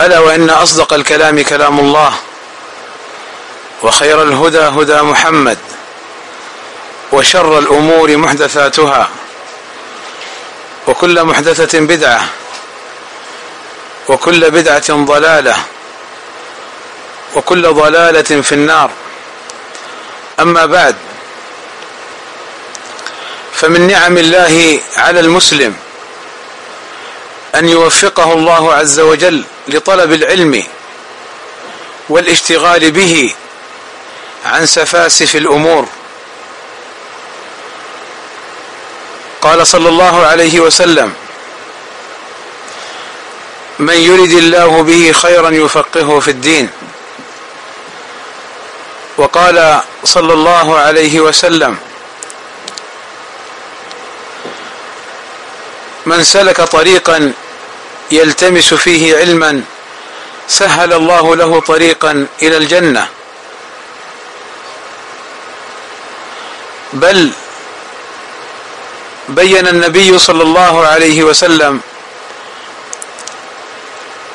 ألا وإن أصدق الكلام كلام الله وخير الهدى هدى محمد وشر الأمور محدثاتها وكل محدثة بدعة وكل بدعة ضلالة وكل ضلالة في النار. أما بعد فمن نعم الله على المسلم أن يوفقه الله عز وجل لطلب العلم والاشتغال به عن سفاسف الأمور. قال صلى الله عليه وسلم من يرد الله به خيرا يفقهه في الدين. وقال صلى الله عليه وسلم من سلك طريقا يلتمس فيه علما سهل الله له طريقا إلى الجنة. بل بين النبي صلى الله عليه وسلم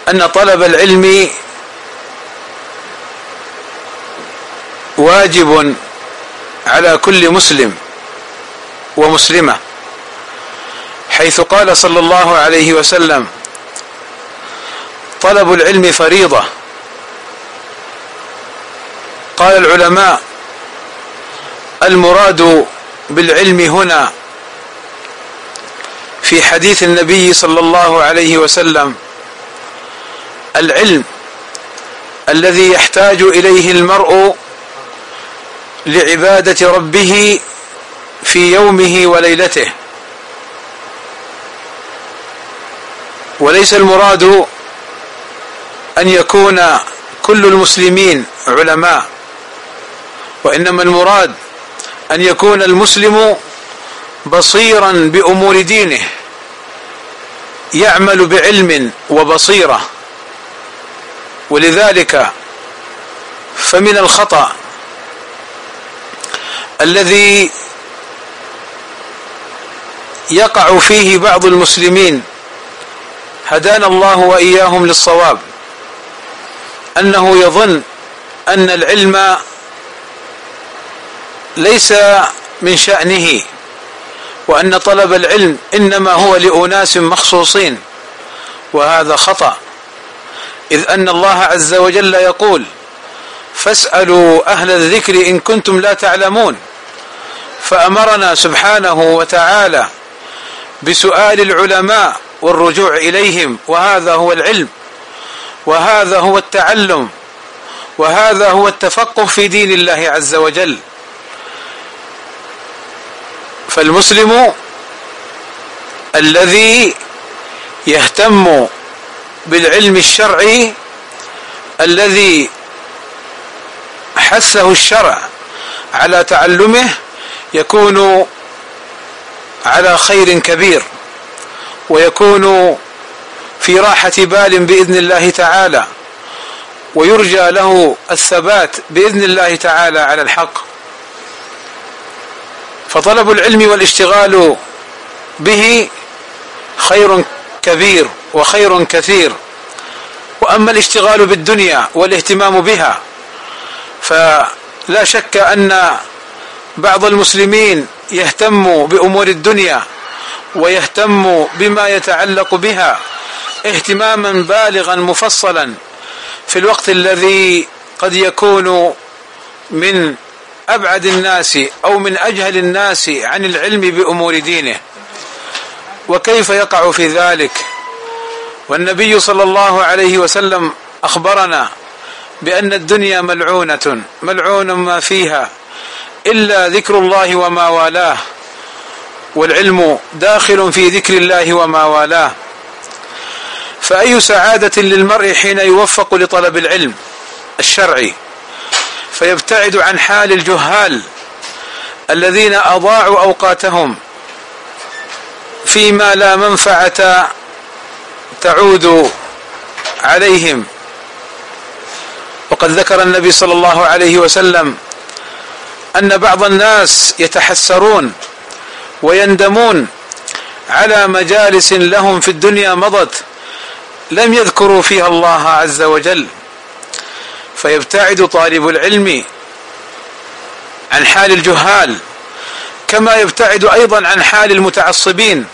أن طلب العلم واجب على كل مسلم ومسلمة. حيث قال صلى الله عليه وسلم طلب العلم فريضة. قال العلماء المراد بالعلم هنا في حديث النبي صلى الله عليه وسلم العلم الذي يحتاج إليه المرء لعبادة ربه في يومه وليلته. وليس المراد أن يكون كل المسلمين علماء وإنما المراد أن يكون المسلم بصيرا بأمور دينه يعمل بعلم وبصيرة. ولذلك فمن الخطأ الذي يقع فيه بعض المسلمين هدانا الله وإياهم للصواب. أنه يظن أن العلم ليس من شأنه وأن طلب العلم إنما هو لأناس مخصوصين وهذا خطأ. إذ أن الله عز وجل يقول فاسألوا أهل الذكر إن كنتم لا تعلمون فأمرنا سبحانه وتعالى بسؤال العلماء والرجوع إليهم وهذا هو العلم وهذا هو التعلم وهذا هو التفقه في دين الله عز وجل. فالمسلم الذي يهتم بالعلم الشرعي الذي حثه الشرع على تعلمه يكون على خير كبير. ويكون في راحة بال بإذن الله تعالى ويرجى له الثبات بإذن الله تعالى على الحق. فطلب العلم والاشتغال به خير كبير وخير كثير. وأما الاشتغال بالدنيا والاهتمام بها فلا شك أن بعض المسلمين يهتم بأمور الدنيا ويهتم بما يتعلق بها اهتماما بالغا مفصلا في الوقت الذي قد يكون من أبعد الناس أو من أجهل الناس عن العلم بأمور دينه. وكيف يقع في ذلك؟ والنبي صلى الله عليه وسلم أخبرنا بأن الدنيا ملعونة ملعون ما فيها إلا ذكر الله وما والاه. والعلم داخل في ذكر الله وما والاه. فأي سعادة للمرء حين يوفق لطلب العلم الشرعي؟ فيبتعد عن حال الجهال الذين أضاعوا أوقاتهم فيما لا منفعة تعود عليهم. وقد ذكر النبي صلى الله عليه وسلم أن بعض الناس يتحسرون ويندمون على مجالس لهم في الدنيا مضت لم يذكروا فيها الله عز وجل. فيبتعد طالب العلم عن حال الجهال كما يبتعد أيضا عن حال المتعصبين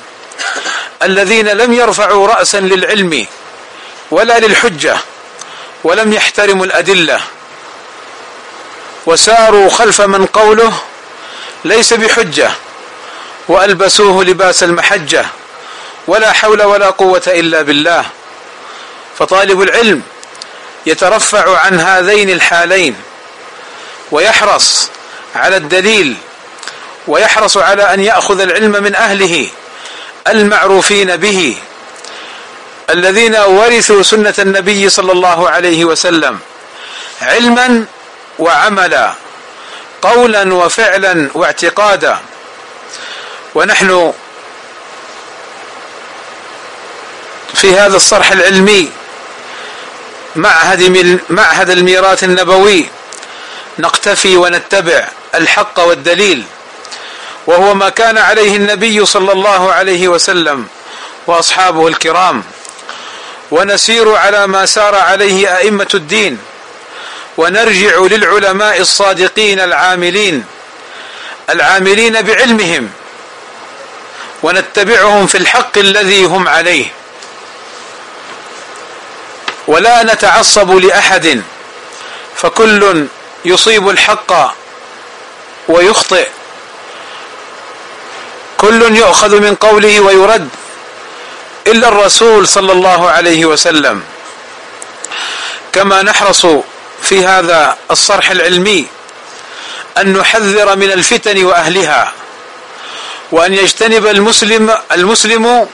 الذين لم يرفعوا رأسا للعلم ولا للحجة ولم يحترموا الأدلة. وساروا خلف من قوله ليس بحجة وألبسوه لباس المحجة ولا حول ولا قوة إلا بالله. فطالب العلم يترفع عن هذين الحالين ويحرص على الدليل ويحرص على أن يأخذ العلم من أهله المعروفين به الذين ورثوا سنة النبي صلى الله عليه وسلم علما وعملا قولا وفعلا واعتقادا. ونحن في هذا الصرح العلمي معهد معهد الميراث النبوي نقتفي ونتبع الحق والدليل وهو ما كان عليه النبي صلى الله عليه وسلم وأصحابه الكرام ونسير على ما سار عليه أئمة الدين ونرجع للعلماء الصادقين العاملين العاملين بعلمهم ونتبعهم في الحق الذي هم عليه. ولا نتعصب لأحد فكل يصيب الحق ويخطئ. كل يؤخذ من قوله ويرد إلا الرسول صلى الله عليه وسلم. كما نحرص في هذا الصرح العلمي أن نحذر من الفتن وأهلها. وأن يجتنب المسلم المسلم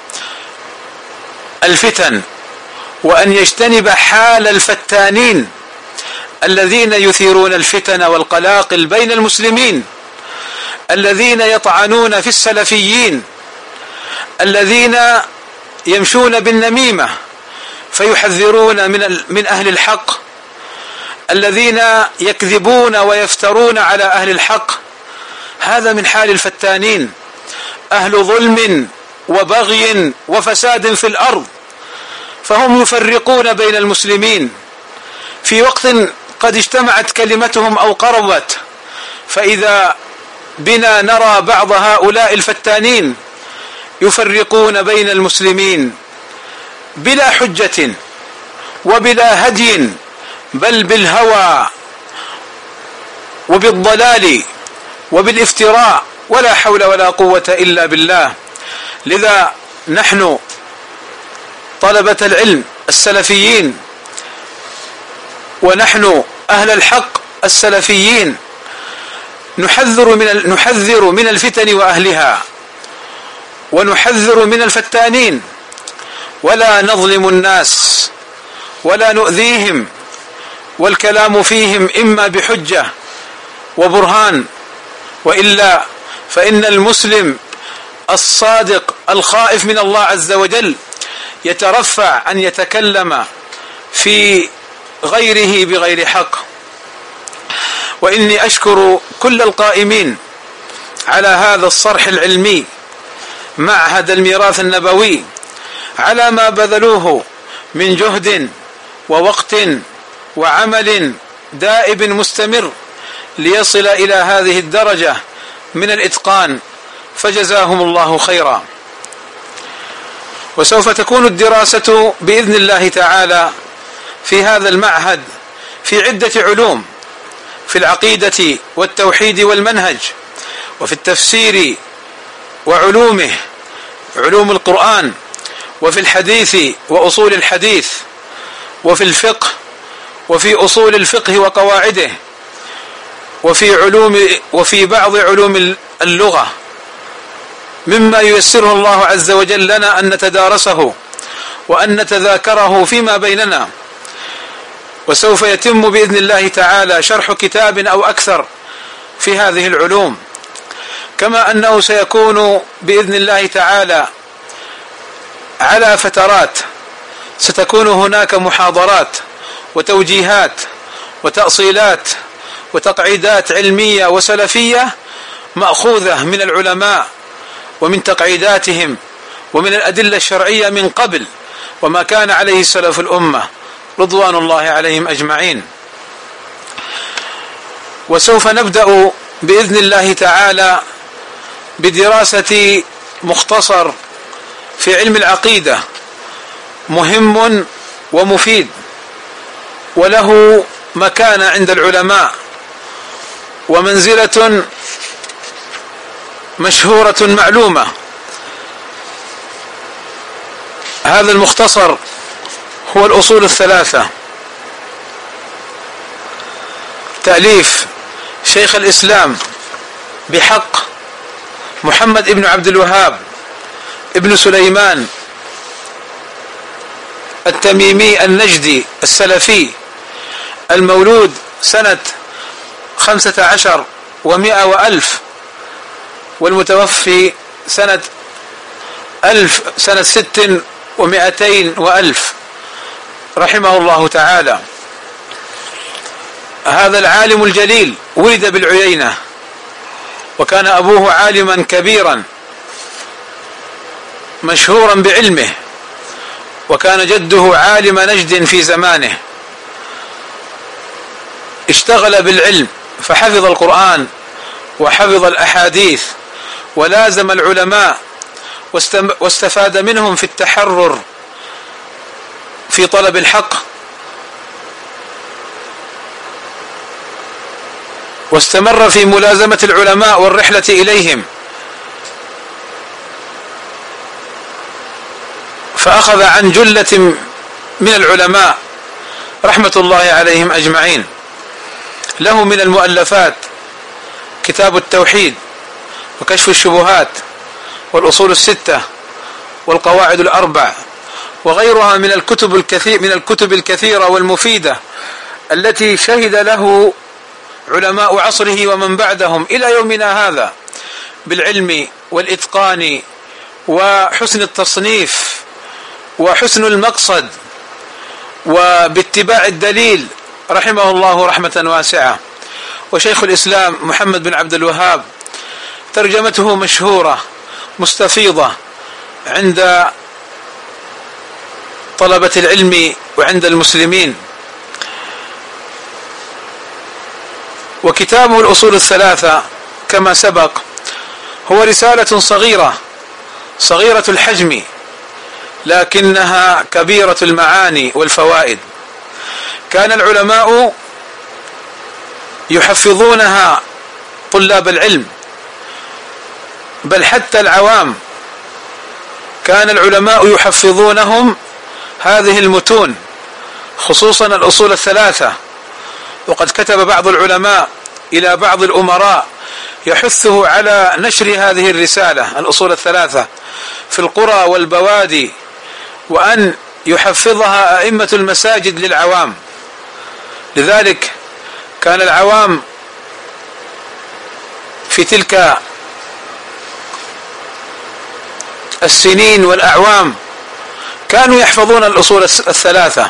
الفتن وأن يجتنب حال الفتانين الذين يثيرون الفتن والقلاقل بين المسلمين الذين يطعنون في السلفيين الذين يمشون بالنميمة فيحذرون من من أهل الحق الذين يكذبون ويفترون على أهل الحق. هذا من حال الفتانين. أهل ظلم وبغي وفساد في الأرض. فهم يفرقون بين المسلمين. في وقت قد اجتمعت كلمتهم أو قربت فإذا بنا نرى بعض هؤلاء الفتانين يفرقون بين المسلمين بلا حجة وبلا هدي بل بالهوى وبالضلال وبالافتراء. ولا حول ولا قوة إلا بالله. لذا نحن طلبة العلم السلفيين ونحن أهل الحق السلفيين نحذر من نحذر من الفتن وأهلها ونحذر من الفتانين. ولا نظلم الناس ولا نؤذيهم والكلام فيهم إما بحجة وبرهان وإلا فإن المسلم الصادق الخائف من الله عز وجل يترفع أن يتكلم في غيره بغير حق. وإني أشكر كل القائمين على هذا الصرح العلمي معهد الميراث النبوي على ما بذلوه من جهد ووقت وعمل دائب مستمر ليصل إلى هذه الدرجة من الإتقان فجزاهم الله خيرا. وسوف تكون الدراسة بإذن الله تعالى في هذا المعهد في عدة علوم في العقيدة والتوحيد والمنهج وفي التفسير وعلومه علوم القرآن وفي الحديث وأصول الحديث وفي الفقه وفي أصول الفقه وقواعده. وفي علوم وفي بعض علوم اللغة. مما ييسره الله عز وجل لنا أن نتدارسه وأن نتذاكره فيما بيننا. وسوف يتم بإذن الله تعالى شرح كتاب أو أكثر في هذه العلوم. كما أنه سيكون بإذن الله تعالى على فترات ستكون هناك محاضرات وتوجيهات وتأصيلات وتقعيدات علمية وسلفية مأخوذة من العلماء ومن تقعيداتهم ومن الأدلة الشرعية من قبل وما كان عليه سلف الأمة رضوان الله عليهم أجمعين. وسوف نبدأ بإذن الله تعالى بدراسة مختصر في علم العقيدة مهم ومفيد وله مكانة عند العلماء. ومنزلة مشهورة معلومة. هذا المختصر هو الأصول الثلاثة. تأليف شيخ الإسلام بحق محمد ابن عبد الوهاب ابن سليمان التميمي النجدي السلفي المولود سنة خمسة عشر ومائة وألف والمتوفي سنة ألف سنة ست ومائتين وألف. رحمه الله تعالى. هذا العالم الجليل ولد بالعيينة وكان أبوه عالما كبيرا مشهورا بعلمه وكان جده عالم نجد في زمانه. اشتغل بالعلم فحفظ القرآن وحفظ الأحاديث ولازم العلماء واستفاد منهم في التحرر في طلب الحق. واستمر في ملازمة العلماء والرحلة إليهم. فأخذ عن جلة من العلماء رحمة الله عليهم أجمعين. له من المؤلفات كتاب التوحيد وكشف الشبهات والأصول الستة والقواعد الأربع وغيرها من الكتب الكثير من الكتب الكثيرة والمفيدة التي شهد له علماء عصره ومن بعدهم إلى يومنا هذا بالعلم والإتقان وحسن التصنيف وحسن المقصد وباتباع الدليل رحمه الله رحمة واسعة. وشيخ الإسلام محمد بن عبد الوهاب ترجمته مشهورة مستفيضة عند طلبة العلم وعند المسلمين. وكتابه الأصول الثلاثة كما سبق هو رسالة صغيرة صغيرة الحجم لكنها كبيرة المعاني والفوائد. كان العلماء يحفظونها طلاب العلم بل حتى العوام كان العلماء يحفظونهم هذه المتون خصوصا الأصول الثلاثة. وقد كتب بعض العلماء إلى بعض الأمراء يحثه على نشر هذه الرسالة الأصول الثلاثة في القرى والبوادي وأن يحفظها أئمة المساجد للعوام. لذلك كان العوام في تلك السنين والأعوام كانوا يحفظون الأصول الثلاثة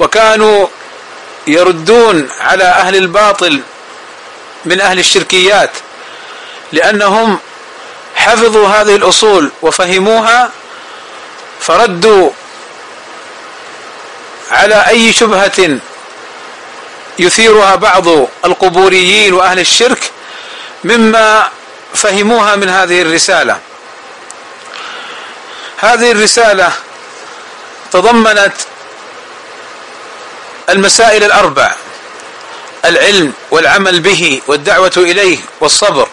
وكانوا يردون على أهل الباطل من أهل الشركيات لأنهم حفظوا هذه الأصول وفهموها فردوا على أي شبهة يثيرها بعض القبوريين وأهل الشرك مما فهموها من هذه الرسالة. هذه الرسالة تضمنت المسائل الأربع العلم والعمل به والدعوة إليه والصبر.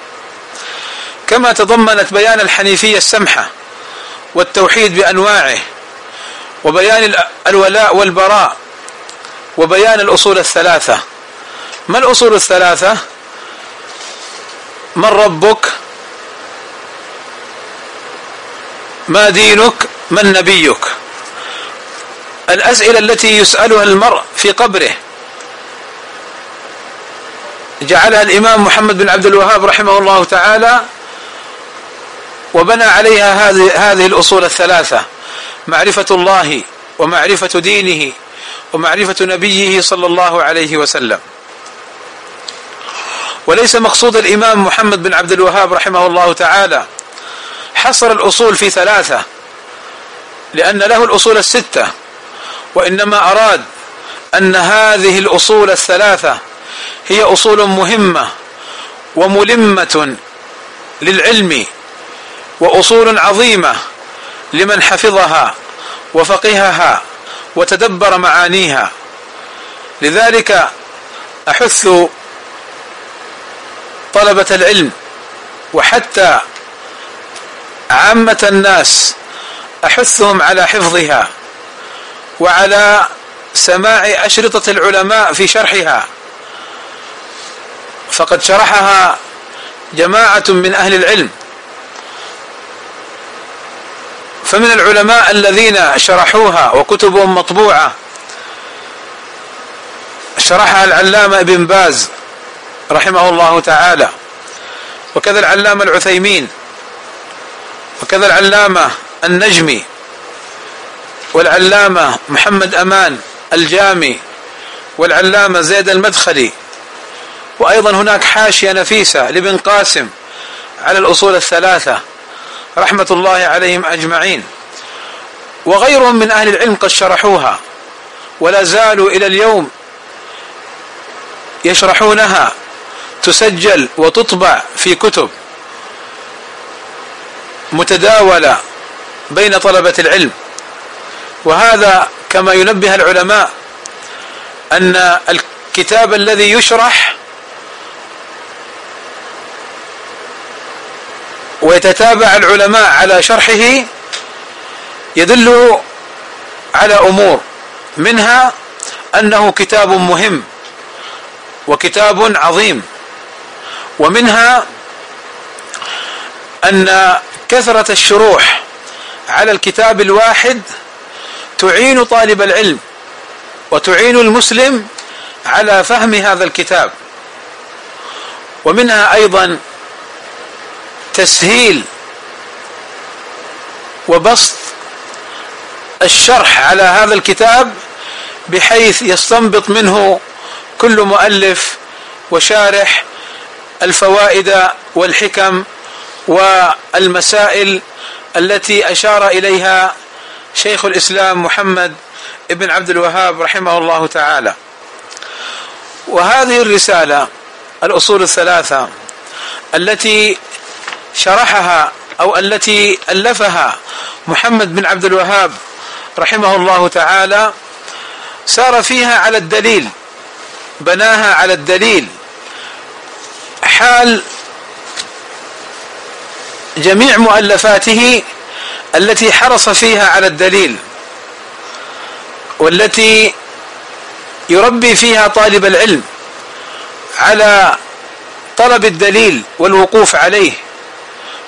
كما تضمنت بيان الحنيفية السمحة والتوحيد بأنواعه وبيان الولاء والبراء وبيان الأصول الثلاثة. ما الأصول الثلاثة؟ من ربك؟ ما دينك؟ من نبيك؟ الأسئلة التي يسألها المرء في قبره. جعلها الإمام محمد بن عبد الوهاب رحمه الله تعالى وبنى عليها هذه هذه الأصول الثلاثة معرفة الله ومعرفة دينه ومعرفة نبيه صلى الله عليه وسلم. وليس مقصود الإمام محمد بن عبد الوهاب رحمه الله تعالى حصر الأصول في ثلاثة لأن له الأصول الستة وإنما أراد أن هذه الأصول الثلاثة هي أصول مهمة وملمة للعلم وأصول عظيمة لمن حفظها وفقهها. وتدبر معانيها. لذلك أحث طلبة العلم وحتى عامة الناس أحثهم على حفظها وعلى سماع أشرطة العلماء في شرحها. فقد شرحها جماعة من أهل العلم فمن العلماء الذين شرحوها وكتبهم مطبوعة شرحها العلامة ابن باز رحمه الله تعالى وكذا العلامة العثيمين وكذا العلامة النجمي والعلامة محمد أمان الجامي والعلامة زيد المدخلي وأيضا هناك حاشية نفيسة لابن قاسم على الأصول الثلاثة. رحمة الله عليهم أجمعين. وغيرهم من أهل العلم قد شرحوها ولا زالوا إلى اليوم يشرحونها تسجل وتطبع في كتب متداولة بين طلبة العلم. وهذا كما ينبه العلماء أن الكتاب الذي يشرح ويتتابع العلماء على شرحه يدل على أمور منها أنه كتاب مهم وكتاب عظيم ومنها أن كثرة الشروح على الكتاب الواحد تعين طالب العلم وتعين المسلم على فهم هذا الكتاب ومنها أيضا تسهيل وبسط الشرح على هذا الكتاب بحيث يستنبط منه كل مؤلف وشارح الفوائد والحكم والمسائل التي أشار إليها شيخ الإسلام محمد ابن عبد الوهاب رحمه الله تعالى. وهذه الرسالة الأصول الثلاثة التي شرحها أو التي ألفها محمد بن عبد الوهاب رحمه الله تعالى سار فيها على الدليل بناها على الدليل. حال جميع مؤلفاته التي حرص فيها على الدليل والتي يربي فيها طالب العلم على طلب الدليل والوقوف عليه.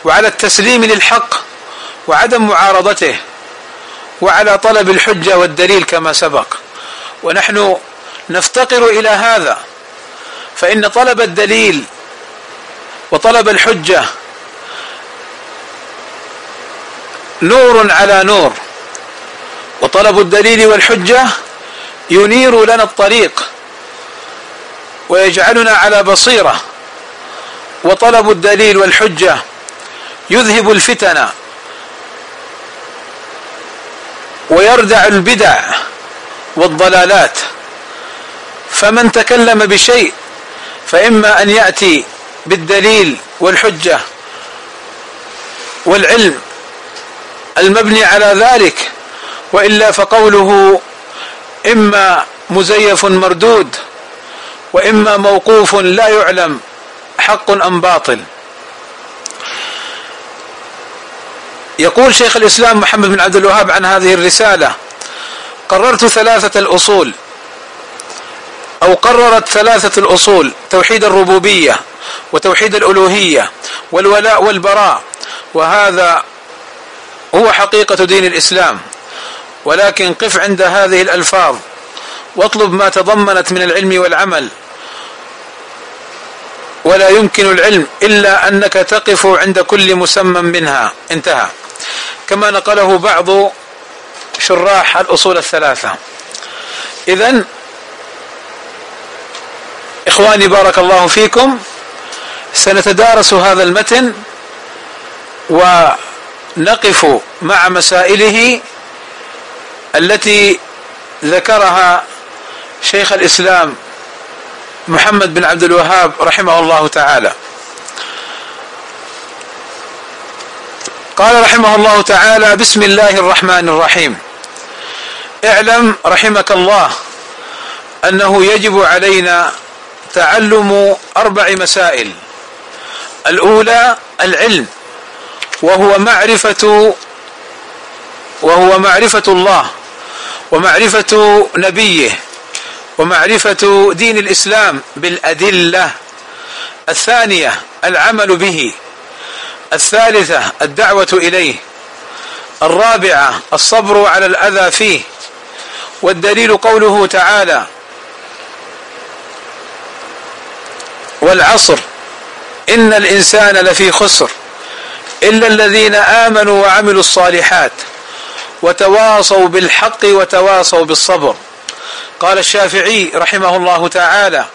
وعلى التسليم للحق وعدم معارضته وعلى طلب الحجة والدليل كما سبق. ونحن نفتقر إلى هذا. فإن طلب الدليل وطلب الحجة نور على نور وطلب الدليل والحجة ينير لنا الطريق ويجعلنا على بصيرة. وطلب الدليل والحجة يذهب الفتن ويردع البدع والضلالات. فمن تكلم بشيء فإما أن يأتي بالدليل والحجة والعلم المبني على ذلك وإلا فقوله إما مزيف مردود وإما موقوف لا يعلم حق أم باطل. يقول شيخ الإسلام محمد بن عبد الوهاب عن هذه الرسالة قررت ثلاثة الأصول أو قررت ثلاثة الأصول توحيد الربوبية وتوحيد الألوهية والولاء والبراء وهذا هو حقيقة دين الإسلام. ولكن قف عند هذه الألفاظ واطلب ما تضمنت من العلم والعمل. ولا يمكن العلم إلا أنك تقف عند كل مسمى منها. انتهى. كما نقله بعض شراح الأصول الثلاثة. إذا إخواني بارك الله فيكم سنتدارس هذا المتن ونقف مع مسائله التي ذكرها شيخ الإسلام محمد بن عبد الوهاب رحمه الله تعالى. قال رحمه الله تعالى بسم الله الرحمن الرحيم. اعلم رحمك الله أنه يجب علينا تعلم أربع مسائل. الأولى العلم وهو معرفة وهو معرفة الله ومعرفة نبيه ومعرفة دين الإسلام بالأدلة الثانية العمل به. الثالثة الدعوة إليه الرابعة الصبر على الأذى فيه والدليل قوله تعالى والعصر إن الإنسان لفي خسر إلا الذين آمنوا وعملوا الصالحات وتواصوا بالحق وتواصوا بالصبر. قال الشافعي رحمه الله تعالى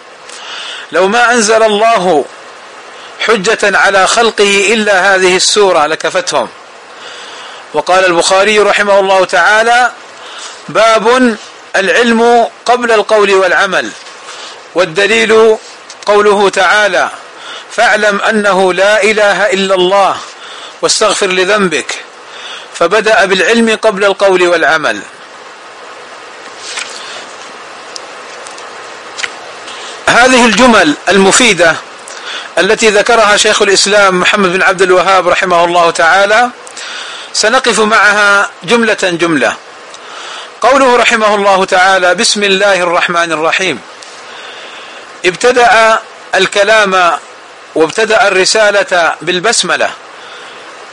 لو ما أنزل الله حجة على خلقه إلا هذه السورة لكفتهم. وقال البخاري رحمه الله تعالى باب العلم قبل القول والعمل والدليل قوله تعالى فاعلم أنه لا إله إلا الله واستغفر لذنبك. فبدأ بالعلم قبل القول والعمل. هذه الجمل المفيدة التي ذكرها شيخ الإسلام محمد بن عبد الوهاب رحمه الله تعالى سنقف معها جملة جملة. قوله رحمه الله تعالى بسم الله الرحمن الرحيم ابتدأ الكلام وابتدأ الرسالة بالبسملة.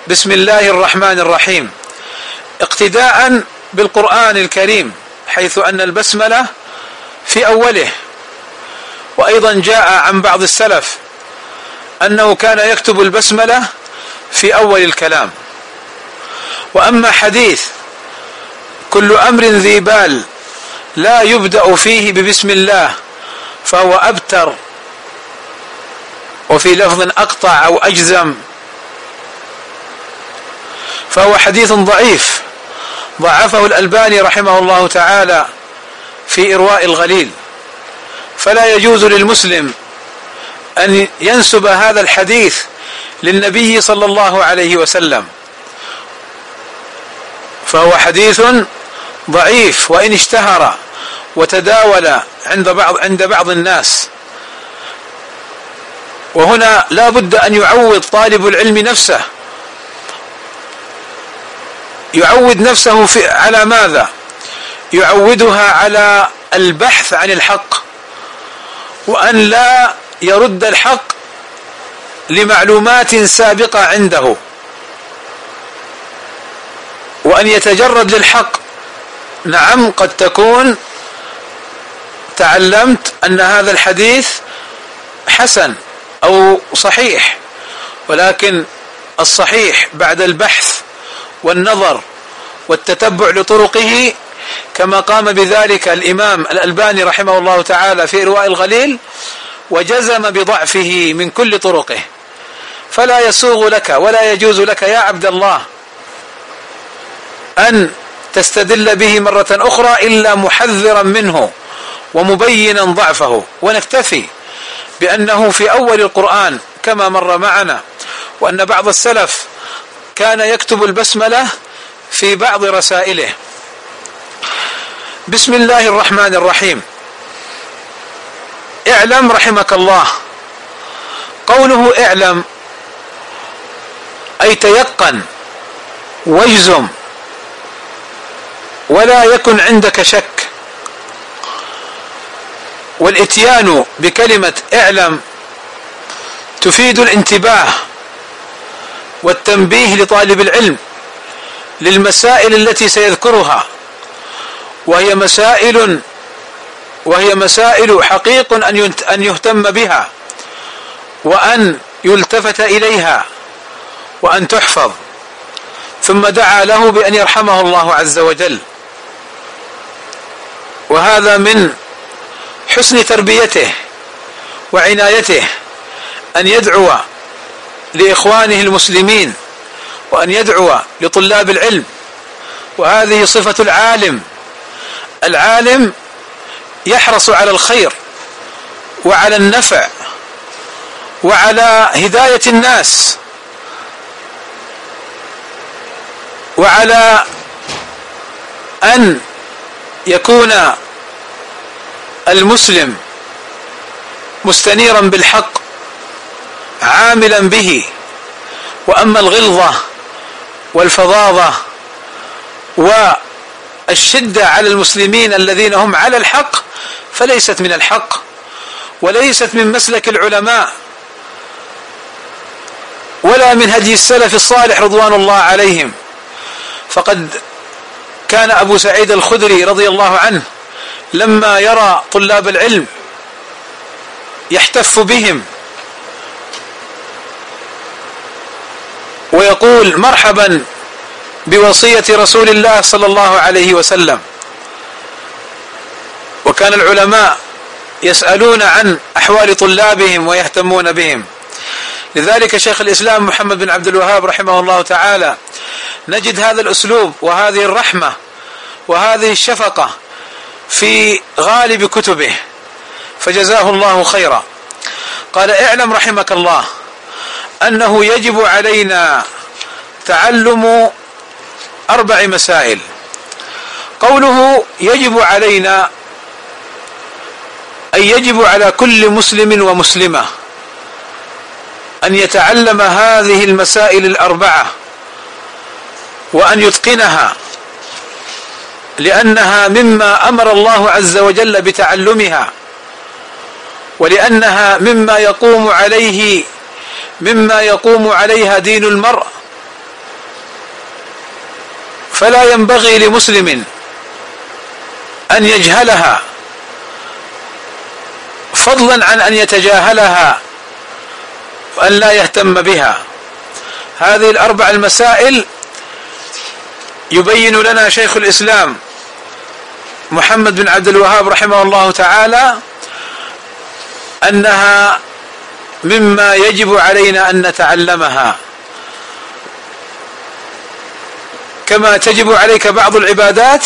بسم الله الرحمن الرحيم اقتداء بالقرآن الكريم حيث أن البسملة في أوله. وأيضا جاء عن بعض السلف أنه كان يكتب البسملة في أول الكلام. وأما حديث كل أمر ذي بال لا يبدأ فيه ببسم الله فهو أبتر وفي لفظ أقطع أو أجزم فهو حديث ضعيف. ضعفه الألباني رحمه الله تعالى في إرواء الغليل. فلا يجوز للمسلم أن ينسب هذا الحديث للنبي صلى الله عليه وسلم. فهو حديث ضعيف وإن اشتهر وتداول عند بعض عند بعض الناس. وهنا لا بد أن يعود طالب العلم نفسه. يعود نفسه في على ماذا؟ يعودها على البحث عن الحق. وأن لا يرد الحق لمعلومات سابقة عنده. وأن يتجرد للحق. نعم قد تكون تعلمت أن هذا الحديث حسن أو صحيح ولكن الصحيح بعد البحث والنظر والتتبع لطرقه كما قام بذلك الإمام الألباني رحمه الله تعالى في إرواء الغليل وجزم بضعفه من كل طرقه. فلا يسوغ لك ولا يجوز لك يا عبد الله أن تستدل به مرة أخرى إلا محذرا منه ومبينا ضعفه. ونكتفي بأنه في أول القرآن كما مر معنا وأن بعض السلف كان يكتب البسملة في بعض رسائله. بسم الله الرحمن الرحيم. اعلم رحمك الله. قوله اعلم أي تيقن واجزم ولا يكن عندك شك. والاتيان بكلمة اعلم تفيد الانتباه والتنبيه لطالب العلم للمسائل التي سيذكرها وهي مسائل وهي مسائل حقيق أن يهتم بها وأن يلتفت إليها وأن تحفظ. ثم دعا له بأن يرحمه الله عز وجل. وهذا من حسن تربيته وعنايته أن يدعو لإخوانه المسلمين وأن يدعو لطلاب العلم. وهذه صفة العالم. العالم يحرص على الخير وعلى النفع وعلى هداية الناس وعلى أن يكون المسلم مستنيرا بالحق عاملا به. وأما الغلظة والفظاظة والشدة على المسلمين الذين هم على الحق فليست من الحق وليست من مسلك العلماء ولا من هدي السلف الصالح رضوان الله عليهم. فقد كان أبو سعيد الخدري رضي الله عنه لما يرى طلاب العلم يحتف بهم ويقول مرحبا بوصية رسول الله صلى الله عليه وسلم. وكان العلماء يسألون عن أحوال طلابهم ويهتمون بهم. لذلك شيخ الإسلام محمد بن عبد الوهاب رحمه الله تعالى نجد هذا الأسلوب وهذه الرحمة وهذه الشفقة في غالب كتبه فجزاه الله خيرا. قال اعلم رحمك الله أنه يجب علينا تعلم أربع مسائل. قوله يجب علينا أي يجب على كل مسلم ومسلمة أن يتعلم هذه المسائل الأربعة وأن يتقنها لأنها مما أمر الله عز وجل بتعلمها ولأنها مما يقوم عليه مما يقوم عليها دين المرء فلا ينبغي لمسلم أن يجهلها فضلا عن أن يتجاهلها وأن لا يهتم بها. هذه الأربع المسائل يبين لنا شيخ الإسلام محمد بن عبد الوهاب رحمه الله تعالى أنها مما يجب علينا أن نتعلمها. كما تجب عليك بعض العبادات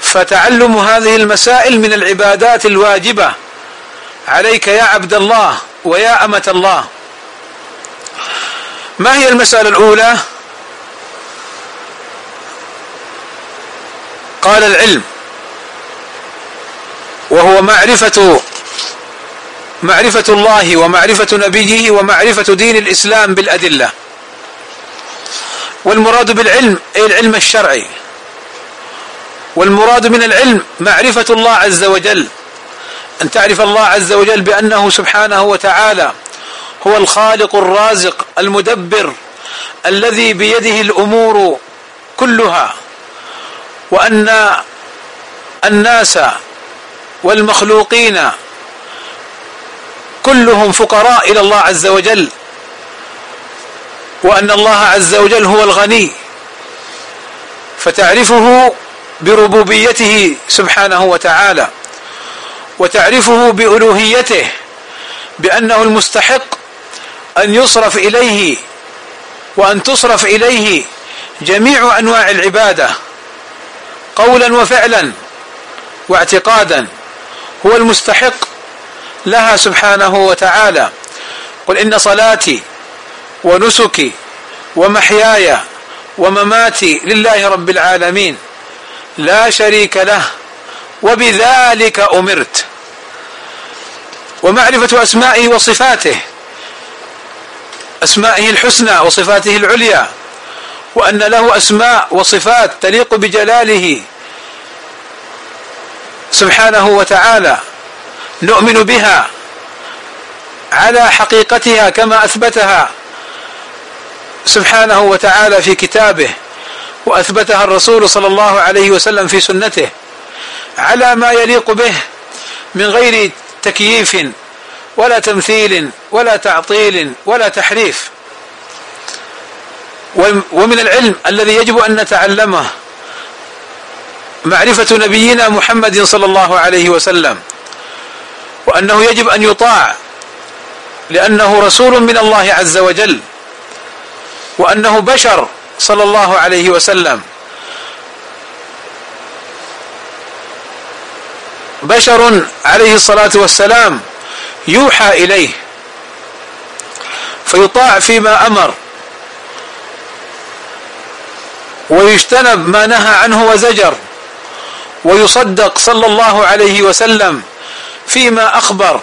فتعلم هذه المسائل من العبادات الواجبة. عليك يا عبد الله ويا أمة الله. ما هي المسألة الأولى؟ قال العلم وهو معرفة معرفة الله ومعرفة نبيه ومعرفة دين الإسلام بالأدلة. والمراد بالعلم أي العلم الشرعي. والمراد من العلم معرفة الله عز وجل. أن تعرف الله عز وجل بأنه سبحانه وتعالى هو الخالق الرازق المدبر الذي بيده الأمور كلها وأن الناس والمخلوقين كلهم فقراء إلى الله عز وجل. وأن الله عز وجل هو الغني فتعرفه بربوبيته سبحانه وتعالى وتعرفه بألوهيته بأنه المستحق أن يصرف إليه وأن تصرف إليه جميع أنواع العبادة قولا وفعلا واعتقادا هو المستحق لها سبحانه وتعالى. قل إن صلاتي ونسكي ومحياي ومماتي لله رب العالمين. لا شريك له وبذلك أمرت. ومعرفة أسمائه وصفاته أسمائه الحسنى وصفاته العليا وأن له أسماء وصفات تليق بجلاله سبحانه وتعالى نؤمن بها على حقيقتها كما أثبتها. سبحانه وتعالى في كتابه وأثبتها الرسول صلى الله عليه وسلم في سنته على ما يليق به من غير تكييف ولا تمثيل ولا تعطيل ولا تحريف. ومن العلم الذي يجب أن نتعلمه معرفة نبينا محمد صلى الله عليه وسلم وأنه يجب أن يطاع لأنه رسول من الله عز وجل. وأنه بشر صلى الله عليه وسلم. بشر عليه الصلاة والسلام يوحى إليه فيطاع فيما أمر ويجتنب ما نهى عنه وزجر ويصدق صلى الله عليه وسلم فيما أخبر.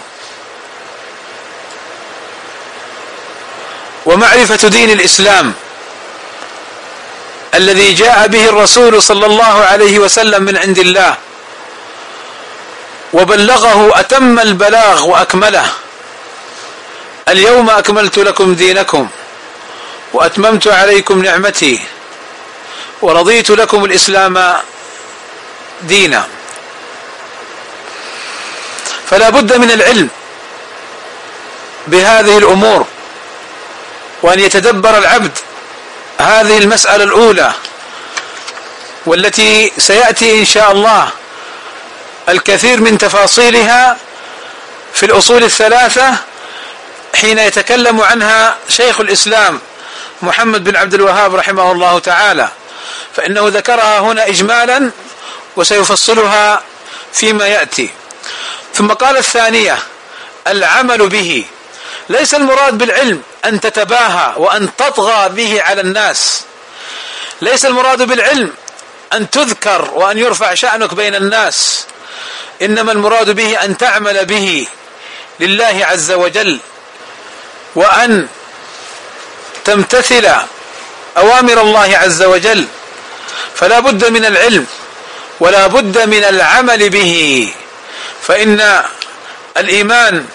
ومعرفة دين الإسلام الذي جاء به الرسول صلى الله عليه وسلم من عند الله وبلغه أتم البلاغ وأكمله. اليوم أكملت لكم دينكم وأتممت عليكم نعمتي ورضيت لكم الإسلام دينا. فلا بد من العلم بهذه الأمور. وأن يتدبر العبد. هذه المسألة الأولى والتي سيأتي إن شاء الله الكثير من تفاصيلها في الأصول الثلاثة حين يتكلم عنها شيخ الإسلام محمد بن عبد الوهاب رحمه الله تعالى فإنه ذكرها هنا إجمالا وسيفصلها فيما يأتي. ثم قال الثانية العمل به. ليس المراد بالعلم أن تتباهى وأن تطغى به على الناس. ليس المراد بالعلم أن تذكر وأن يرفع شأنك بين الناس. إنما المراد به أن تعمل به لله عز وجل وأن تمتثل أوامر الله عز وجل. فلا بد من العلم ولا بد من العمل به. فإن الإيمان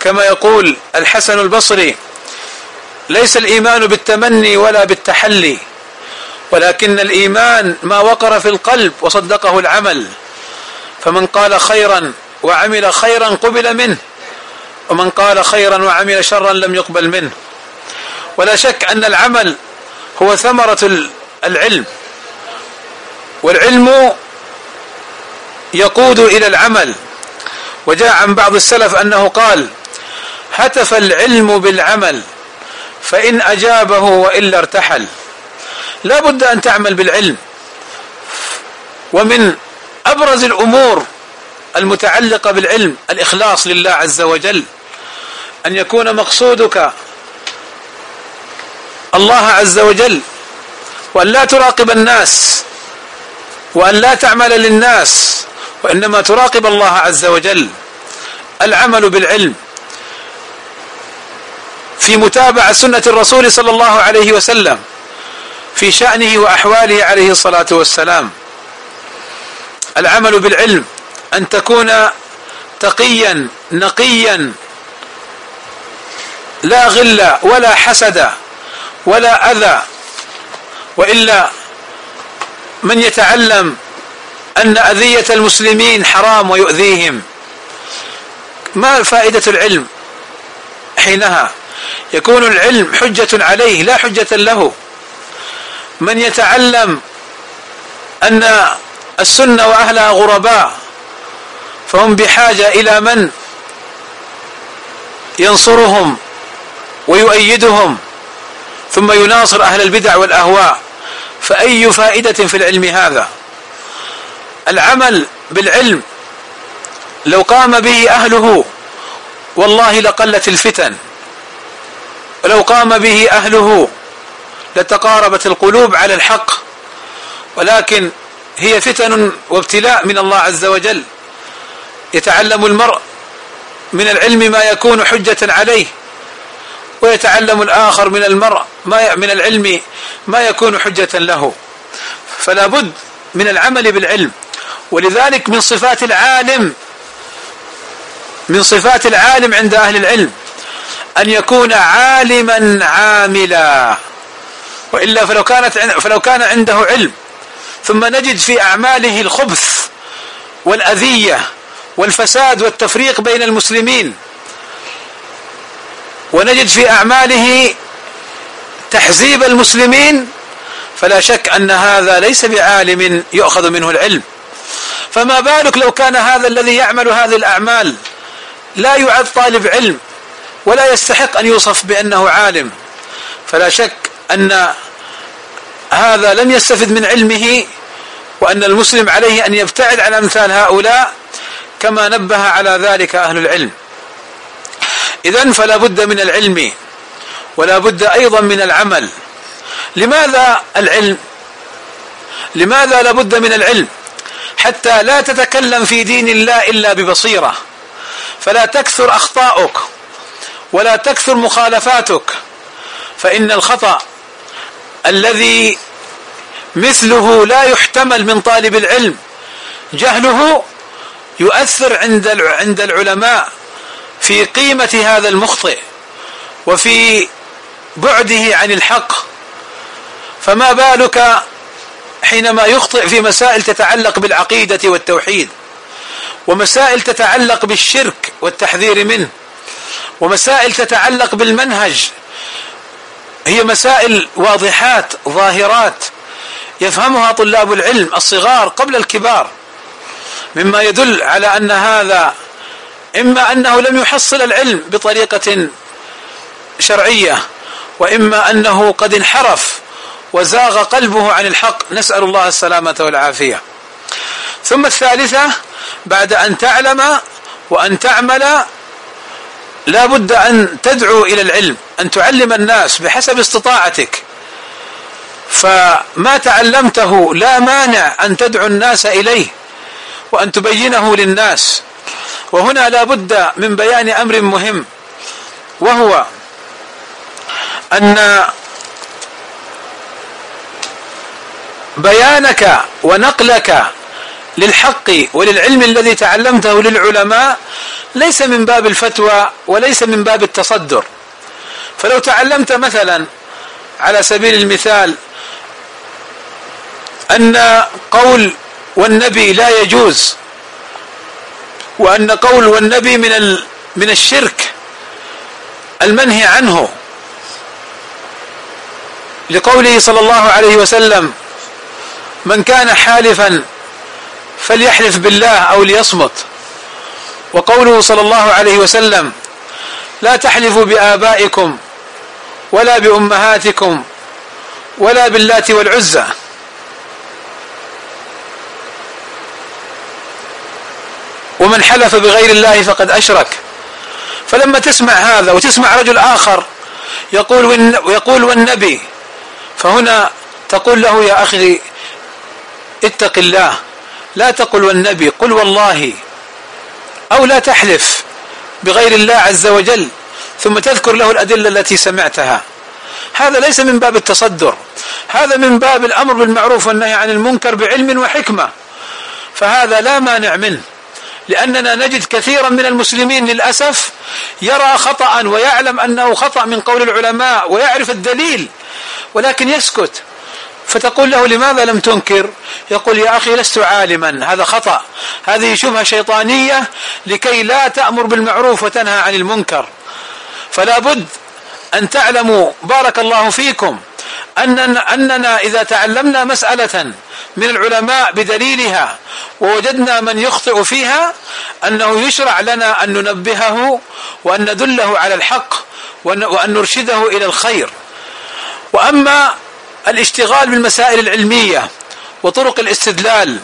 كما يقول الحسن البصري ليس الإيمان بالتمني ولا بالتحلي ولكن الإيمان ما وقر في القلب وصدقه العمل. فمن قال خيرا وعمل خيرا قبل منه ومن قال خيرا وعمل شرا لم يقبل منه. ولا شك أن العمل هو ثمرة العلم والعلم يقود إلى العمل. وجاء عن بعض السلف أنه قال هتف العلم بالعمل فإن أجابه وإلا ارتحل. لا بد أن تعمل بالعلم. ومن أبرز الأمور المتعلقة بالعلم الإخلاص لله عز وجل أن يكون مقصودك الله عز وجل وأن لا تراقب الناس وأن لا تعمل للناس وإنما تراقب الله عز وجل. العمل بالعلم في متابعة سنة الرسول صلى الله عليه وسلم في شأنه وأحواله عليه الصلاة والسلام. العمل بالعلم أن تكون تقيا نقيا لا غل ولا حسد ولا أذى وإلا من يتعلم أن أذية المسلمين حرام ويؤذيهم. ما فائدة العلم حينها؟ يكون العلم حجة عليه لا حجة له. من يتعلم أن السنة وأهلها غرباء فهم بحاجة إلى من؟ ينصرهم ويؤيدهم ثم يناصر أهل البدع والأهواء. فأي فائدة في العلم هذا؟ العمل بالعلم لو قام به أهله والله لقلت الفتن. ولو قام به أهله لتقاربت القلوب على الحق. ولكن هي فتن وابتلاء من الله عز وجل. يتعلم المرء من العلم ما يكون حجة عليه ويتعلم الآخر من المرء ما من العلم ما يكون حجة له. فلا بد من العمل بالعلم. ولذلك من صفات العالم من صفات العالم عند أهل العلم. أن يكون عالما عاملا. وإلا فلو كانت فلو كان عنده علم ثم نجد في أعماله الخبث والأذية والفساد والتفريق بين المسلمين ونجد في أعماله تحزيب المسلمين فلا شك أن هذا ليس بعالم يؤخذ منه العلم. فما بالك لو كان هذا الذي يعمل هذه الأعمال لا يعد طالب علم؟ ولا يستحق أن يوصف بأنه عالم. فلا شك أن هذا لم يستفد من علمه وأن المسلم عليه أن يبتعد عن أمثال هؤلاء كما نبه على ذلك أهل العلم. إذا فلا بد من العلم ولا بد أيضا من العمل. لماذا العلم؟ لماذا لابد من العلم؟ حتى لا تتكلم في دين الله إلا ببصيرة. فلا تكثر أخطاؤك. ولا تكثر مخالفاتك فإن الخطأ الذي مثله لا يحتمل من طالب العلم جهله يؤثر عند عند العلماء في قيمة هذا المخطئ وفي بعده عن الحق. فما بالك حينما يخطئ في مسائل تتعلق بالعقيدة والتوحيد ومسائل تتعلق بالشرك والتحذير منه؟ ومسائل تتعلق بالمنهج. هي مسائل واضحات ظاهرات يفهمها طلاب العلم الصغار قبل الكبار. مما يدل على أن هذا إما أنه لم يحصل العلم بطريقة شرعية وإما أنه قد انحرف وزاغ قلبه عن الحق. نسأل الله السلامة والعافية. ثم الثالثة بعد أن تعلم وأن تعمل لا بد أن تدعو إلى العلم أن تعلم الناس بحسب استطاعتك. فما تعلمته لا مانع أن تدعو الناس إليه وأن تبينه للناس. وهنا لا بد من بيان أمر مهم وهو أن بيانك ونقلك للحق وللعلم الذي تعلمته للعلماء ليس من باب الفتوى وليس من باب التصدر. فلو تعلمت مثلا على سبيل المثال أن قول والنبي لا يجوز وأن قول والنبي من من الشرك المنهي عنه لقوله صلى الله عليه وسلم من كان حالفا فليحلف بالله أو ليصمت. وقوله صلى الله عليه وسلم لا تحلفوا بآبائكم ولا بأمهاتكم ولا باللات والعزى. ومن حلف بغير الله فقد أشرك. فلما تسمع هذا وتسمع رجل آخر يقول ويقول والنبي فهنا تقول له يا أخي اتق الله. لا تقل والنبي قل والله أو لا تحلف بغير الله عز وجل ثم تذكر له الأدلة التي سمعتها. هذا ليس من باب التصدر هذا من باب الأمر بالمعروف والنهي عن المنكر بعلم وحكمة. فهذا لا مانع منه لأننا نجد كثيرا من المسلمين للأسف يرى خطأ ويعلم أنه خطأ من قول العلماء ويعرف الدليل ولكن يسكت. فتقول له لماذا لم تنكر؟ يقول يا أخي لست عالما هذا خطأ. هذه شبهة شيطانية لكي لا تأمر بالمعروف وتنهى عن المنكر. فلا بد أن تعلموا بارك الله فيكم أننا, أننا إذا تعلمنا مسألة من العلماء بدليلها ووجدنا من يخطئ فيها أنه يشرع لنا أن ننبهه وأن ندله على الحق وأن نرشده إلى الخير. وأما الاشتغال بالمسائل العلمية وطرق الاستدلال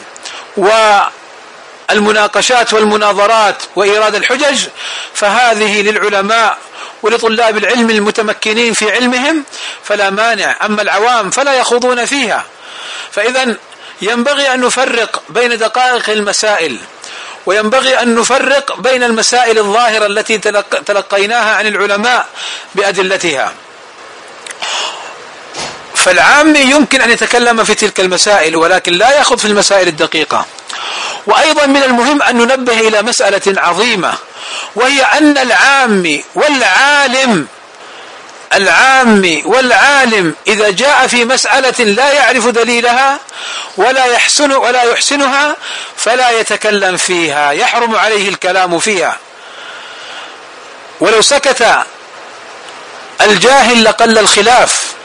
والمناقشات والمناظرات وإيراد الحجج فهذه للعلماء ولطلاب العلم المتمكنين في علمهم فلا مانع. أما العوام فلا يخوضون فيها. فإذا ينبغي أن نفرق بين دقائق المسائل وينبغي أن نفرق بين المسائل الظاهرة التي تلقيناها عن العلماء بأدلتها. فالعامي يمكن أن يتكلم في تلك المسائل ولكن لا يأخذ في المسائل الدقيقة. وأيضا من المهم أن ننبه إلى مسألة عظيمة وهي أن العامي والعالم العام والعالم إذا جاء في مسألة لا يعرف دليلها ولا يحسن ولا يحسنها فلا يتكلم فيها يحرم عليه الكلام فيها. ولو سكت الجاهل لقل الخلاف.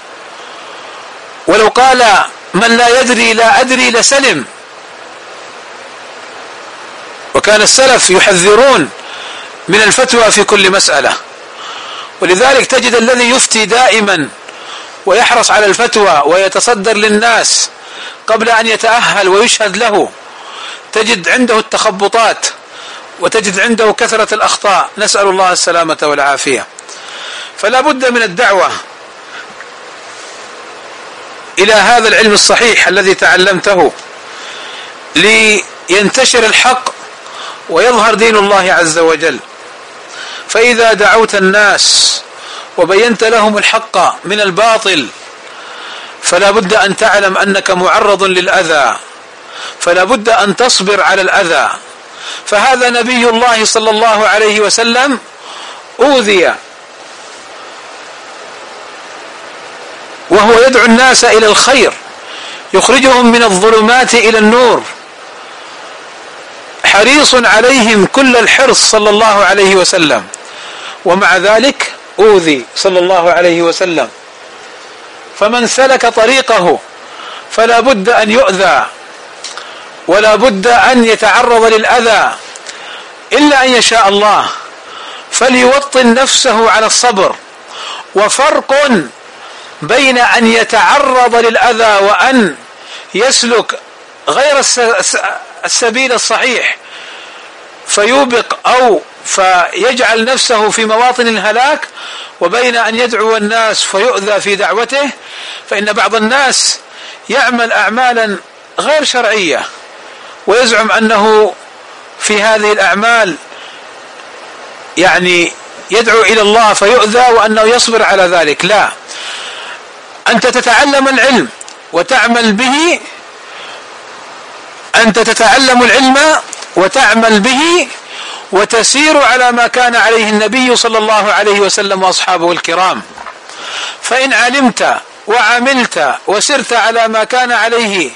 ولو قال من لا يدري لا أدري لسلم. وكان السلف يحذرون من الفتوى في كل مسألة. ولذلك تجد الذي يفتي دائما ويحرص على الفتوى ويتصدر للناس قبل أن يتأهل ويشهد له تجد عنده التخبطات وتجد عنده كثرة الأخطاء. نسأل الله السلامة والعافية. فلا بد من الدعوة. إلى هذا العلم الصحيح الذي تعلمته لينتشر الحق ويظهر دين الله عز وجل. فإذا دعوت الناس وبينت لهم الحق من الباطل فلا بد أن تعلم أنك معرض للأذى فلا بد أن تصبر على الأذى. فهذا نبي الله صلى الله عليه وسلم أوذي وهو يدعو الناس إلى الخير يخرجهم من الظلمات إلى النور. حريص عليهم كل الحرص صلى الله عليه وسلم. ومع ذلك أوذي صلى الله عليه وسلم. فمن سلك طريقه فلا بد أن يؤذى ولا بد أن يتعرض للأذى. إلا أن يشاء الله فليوطن نفسه على الصبر. وفرق بين أن يتعرض للأذى وأن يسلك غير السبيل الصحيح فيوبق أو فيجعل نفسه في مواطن الهلاك وبين أن يدعو الناس فيؤذى في دعوته فإن بعض الناس يعمل أعمالا غير شرعية ويزعم أنه في هذه الأعمال يعني يدعو إلى الله فيؤذى وأنه يصبر على ذلك. لا. أنت تتعلم العلم وتعمل به أنت تتعلم العلم وتعمل به وتسير على ما كان عليه النبي صلى الله عليه وسلم وأصحابه الكرام. فإن علمت وعملت وسرت على ما كان عليه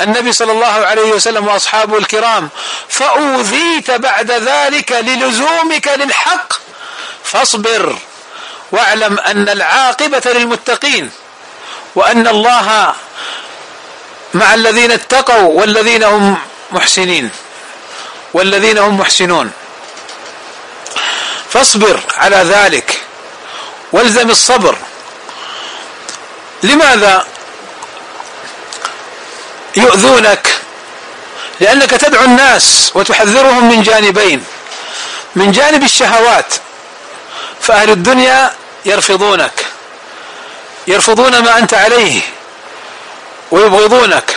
النبي صلى الله عليه وسلم وأصحابه الكرام فأوذيت بعد ذلك للزومك للحق فاصبر واعلم أن العاقبة للمتقين. وأن الله مع الذين اتقوا والذين هم محسنين والذين هم محسنون. فاصبر على ذلك والزم الصبر. لماذا يؤذونك؟ لأنك تدعو الناس وتحذرهم من جانبين من جانب الشهوات فأهل الدنيا يرفضونك. يرفضون ما أنت عليه ويبغضونك.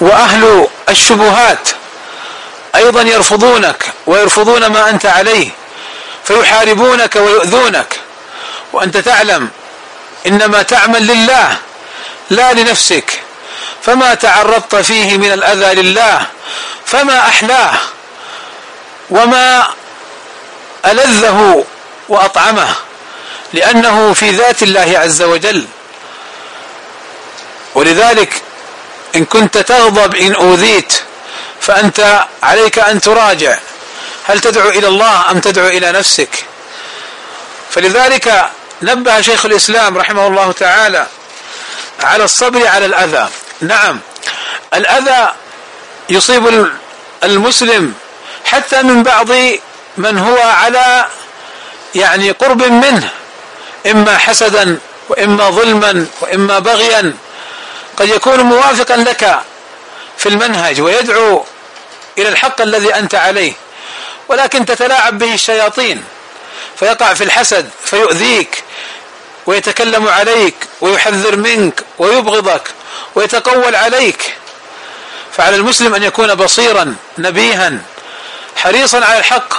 وأهل الشبهات أيضا يرفضونك ويرفضون ما أنت عليه فيحاربونك ويؤذونك. وأنت تعلم إنما تعمل لله لا لنفسك. فما تعرضت فيه من الأذى لله فما أحلاه وما ألذه وأطعمه. لأنه في ذات الله عز وجل. ولذلك إن كنت تغضب إن أوذيت فأنت عليك أن تراجع. هل تدعو إلى الله أم تدعو إلى نفسك؟ فلذلك نبه شيخ الإسلام رحمه الله تعالى على الصبر على الأذى. نعم الأذى يصيب المسلم حتى من بعض من هو على يعني قرب منه. إما حسدا وإما ظلما وإما بغيا قد يكون موافقا لك في المنهج ويدعو إلى الحق الذي أنت عليه. ولكن تتلاعب به الشياطين فيقع في الحسد فيؤذيك ويتكلم عليك ويحذر منك ويبغضك ويتقول عليك. فعلى المسلم أن يكون بصيرا نبيها حريصا على الحق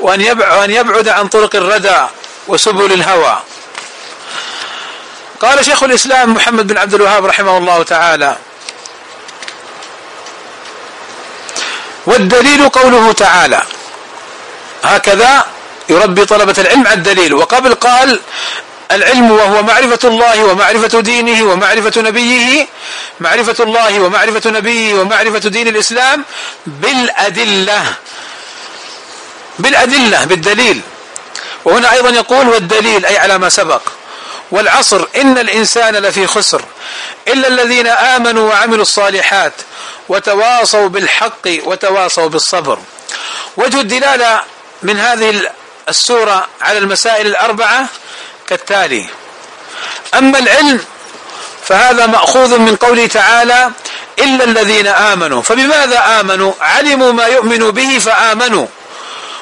وأن يبعد عن طرق الردى وسبل الهوى. قال شيخ الإسلام محمد بن عبد الوهاب رحمه الله تعالى والدليل قوله تعالى هكذا يربي طلبة العلم على الدليل. وقبل قال العلم وهو معرفة الله ومعرفة دينه ومعرفة نبيه معرفة الله ومعرفة نبيه ومعرفة دين الإسلام بالأدلة بالأدلة بالدليل. وهنا أيضا يقول والدليل أي على ما سبق. والعصر إن الإنسان لفي خسر. إلا الذين آمنوا وعملوا الصالحات وتواصوا بالحق وتواصوا بالصبر. وجه الدلالة من هذه السورة على المسائل الأربعة كالتالي. أما العلم فهذا مأخوذ من قوله تعالى إلا الذين آمنوا. فبماذا آمنوا؟ علموا ما يؤمن به فآمنوا.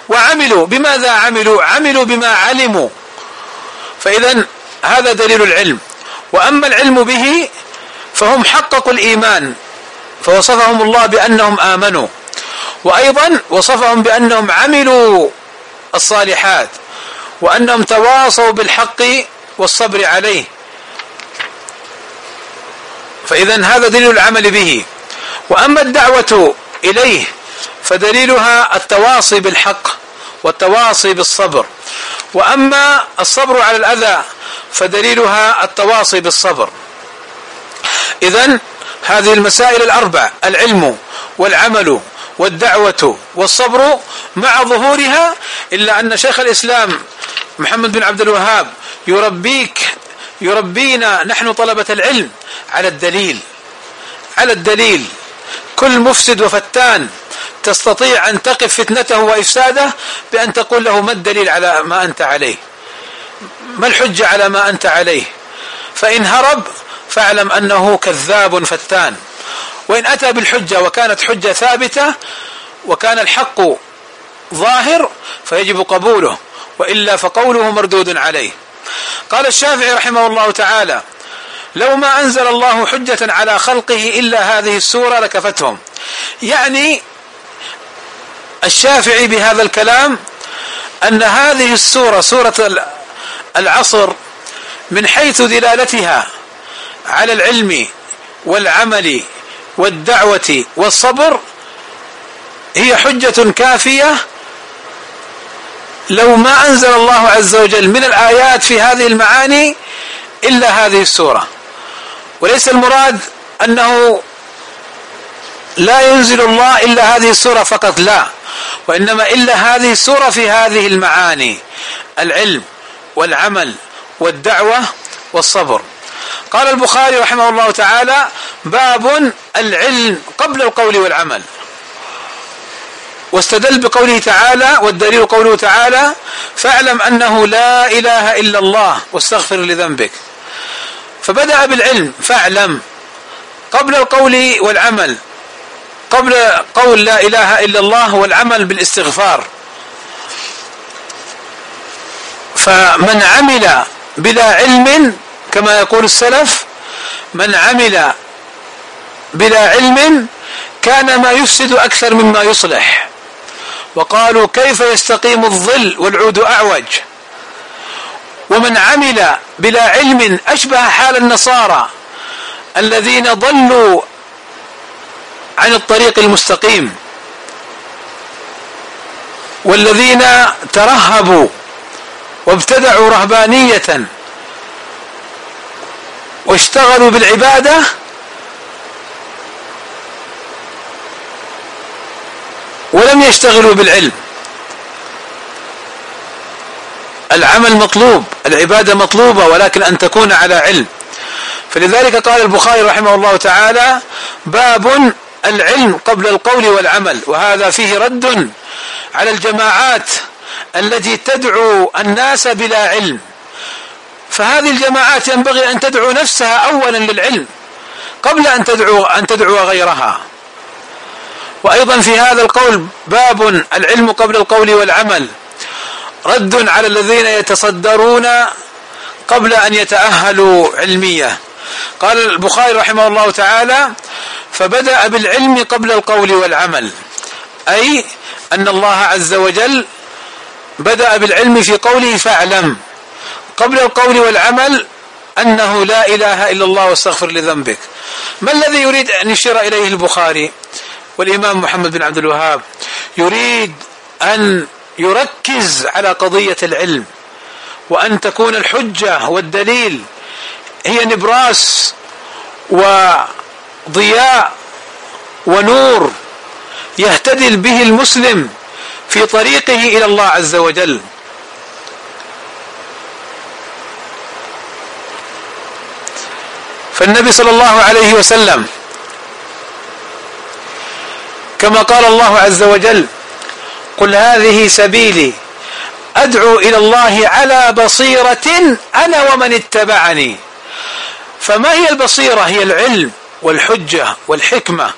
وعملوا بماذا عملوا؟ عملوا بما علموا. فإذا هذا دليل العلم. وأما العلم به فهم حققوا الإيمان فوصفهم الله بأنهم آمنوا. وأيضا وصفهم بأنهم عملوا الصالحات وأنهم تواصوا بالحق والصبر عليه. فإذا هذا دليل العمل به. وأما الدعوة إليه فدليلها التواصي بالحق والتواصي بالصبر. وأما الصبر على الأذى فدليلها التواصي بالصبر. إذا هذه المسائل الأربع العلم والعمل والدعوة والصبر مع ظهورها إلا أن شيخ الإسلام محمد بن عبد الوهاب يربيك يربينا نحن طلبة العلم على الدليل على الدليل. كل مفسد وفتان تستطيع أن تقف فتنته وإفساده بأن تقول له ما الدليل على ما أنت عليه؟ ما الحجة على ما أنت عليه؟ فإن هرب فاعلم أنه كذاب فتان. وإن أتى بالحجة وكانت حجة ثابتة وكان الحق ظاهر فيجب قبوله وإلا فقوله مردود عليه. قال الشافعي رحمه الله تعالى لو ما أنزل الله حجة على خلقه إلا هذه السورة لكفتهم. يعني الشافعي بهذا الكلام أن هذه السورة سورة العصر من حيث دلالتها على العلم والعمل والدعوة والصبر هي حجة كافية. لو ما أنزل الله عز وجل من الآيات في هذه المعاني إلا هذه السورة. وليس المراد أنه لا ينزل الله إلا هذه السورة فقط لا. وإنما إلا هذه السورة في هذه المعاني العلم والعمل والدعوة والصبر. قال البخاري رحمه الله تعالى باب العلم قبل القول والعمل. واستدل بقوله تعالى والدليل قوله تعالى فاعلم أنه لا إله إلا الله واستغفر لذنبك. فبدأ بالعلم فاعلم قبل القول والعمل. قبل قول لا إله إلا الله والعمل بالاستغفار. فمن عمل بلا علم كما يقول السلف من عمل بلا علم كان ما يفسد أكثر مما يصلح. وقالوا كيف يستقيم الظل والعود أعوج؟ ومن عمل بلا علم أشبه حال النصارى الذين ضلوا عن الطريق المستقيم. والذين ترهبوا وابتدعوا رهبانية واشتغلوا بالعبادة ولم يشتغلوا بالعلم. العمل مطلوب العبادة مطلوبة ولكن أن تكون على علم. فلذلك قال البخاري رحمه الله تعالى باب العلم قبل القول والعمل. وهذا فيه رد على الجماعات التي تدعو الناس بلا علم. فهذه الجماعات ينبغي أن تدعو نفسها أولا للعلم قبل أن تدعو أن تدعو غيرها. وأيضا في هذا القول باب العلم قبل القول والعمل. رد على الذين يتصدرون قبل أن يتأهلوا علمية. قال البخاري رحمه الله تعالى فبدأ بالعلم قبل القول والعمل. أي أن الله عز وجل بدأ بالعلم في قوله فاعلم. قبل القول والعمل أنه لا إله إلا الله واستغفر لذنبك. ما الذي يريد أن يشير إليه البخاري والإمام محمد بن عبد الوهاب؟ يريد أن يركز على قضية العلم وأن تكون الحجة والدليل هي نبراس وضياء ونور يهتدي به المسلم في طريقه إلى الله عز وجل. فالنبي صلى الله عليه وسلم كما قال الله عز وجل قل هذه سبيلي أدعو إلى الله على بصيرة أنا ومن اتبعني. فما هي البصيرة؟ هي العلم والحجة والحكمة.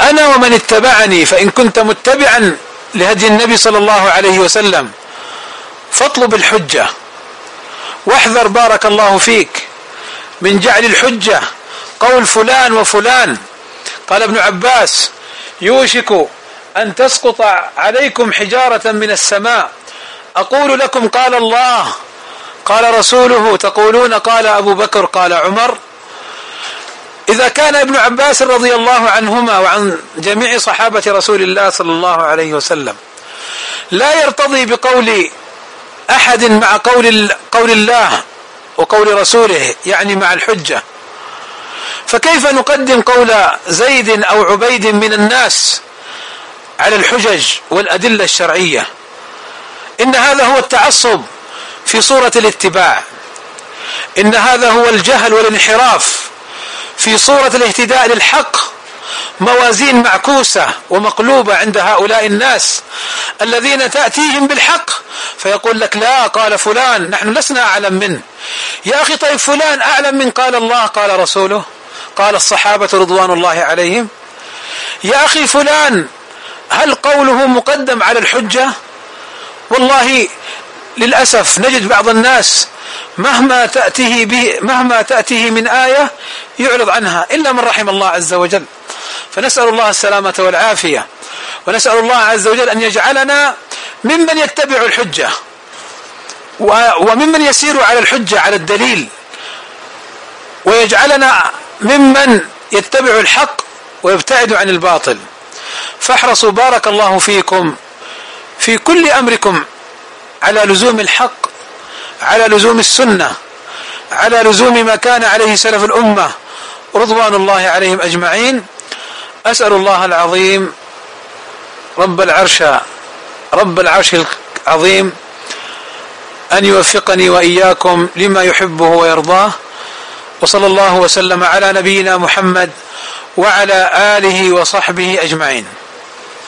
أنا ومن اتبعني فإن كنت متبعا لهدي النبي صلى الله عليه وسلم فاطلب الحجة. واحذر بارك الله فيك من جعل الحجة قول فلان وفلان. قال ابن عباس يوشك أن تسقط عليكم حجارة من السماء. أقول لكم قال الله قال رسوله تقولون قال أبو بكر قال عمر. إذا كان ابن عباس رضي الله عنهما وعن جميع صحابة رسول الله صلى الله عليه وسلم لا يرتضي بقول أحد مع قول قول الله وقول رسوله يعني مع الحجة. فكيف نقدم قول زيد أو عبيد من الناس على الحجج والأدلة الشرعية؟ إن هذا هو التعصب. في صورة الاتباع. إن هذا هو الجهل والانحراف في صورة الاهتداء للحق. موازين معكوسة ومقلوبة عند هؤلاء الناس الذين تأتيهم بالحق. فيقول لك لا قال فلان نحن لسنا أعلم منه. يا أخي طيب فلان أعلم من قال الله قال رسوله. قال الصحابة رضوان الله عليهم. يا أخي فلان هل قوله مقدم على الحجة؟ والله للأسف نجد بعض الناس مهما تأتيه به مهما تأتيه من آية يعرض عنها إلا من رحم الله عز وجل. فنسأل الله السلامة والعافية ونسأل الله عز وجل أن يجعلنا ممن يتبع الحجة وممن يسير على الحجة على الدليل ويجعلنا ممن يتبع الحق ويبتعد عن الباطل. فاحرصوا بارك الله فيكم في كل أمركم. على لزوم الحق على لزوم السنة على لزوم ما كان عليه سلف الأمة رضوان الله عليهم أجمعين. أسأل الله العظيم رب العرش رب العرش العظيم أن يوفقني وإياكم لما يحبه ويرضاه. وصلى الله وسلم على نبينا محمد وعلى آله وصحبه أجمعين.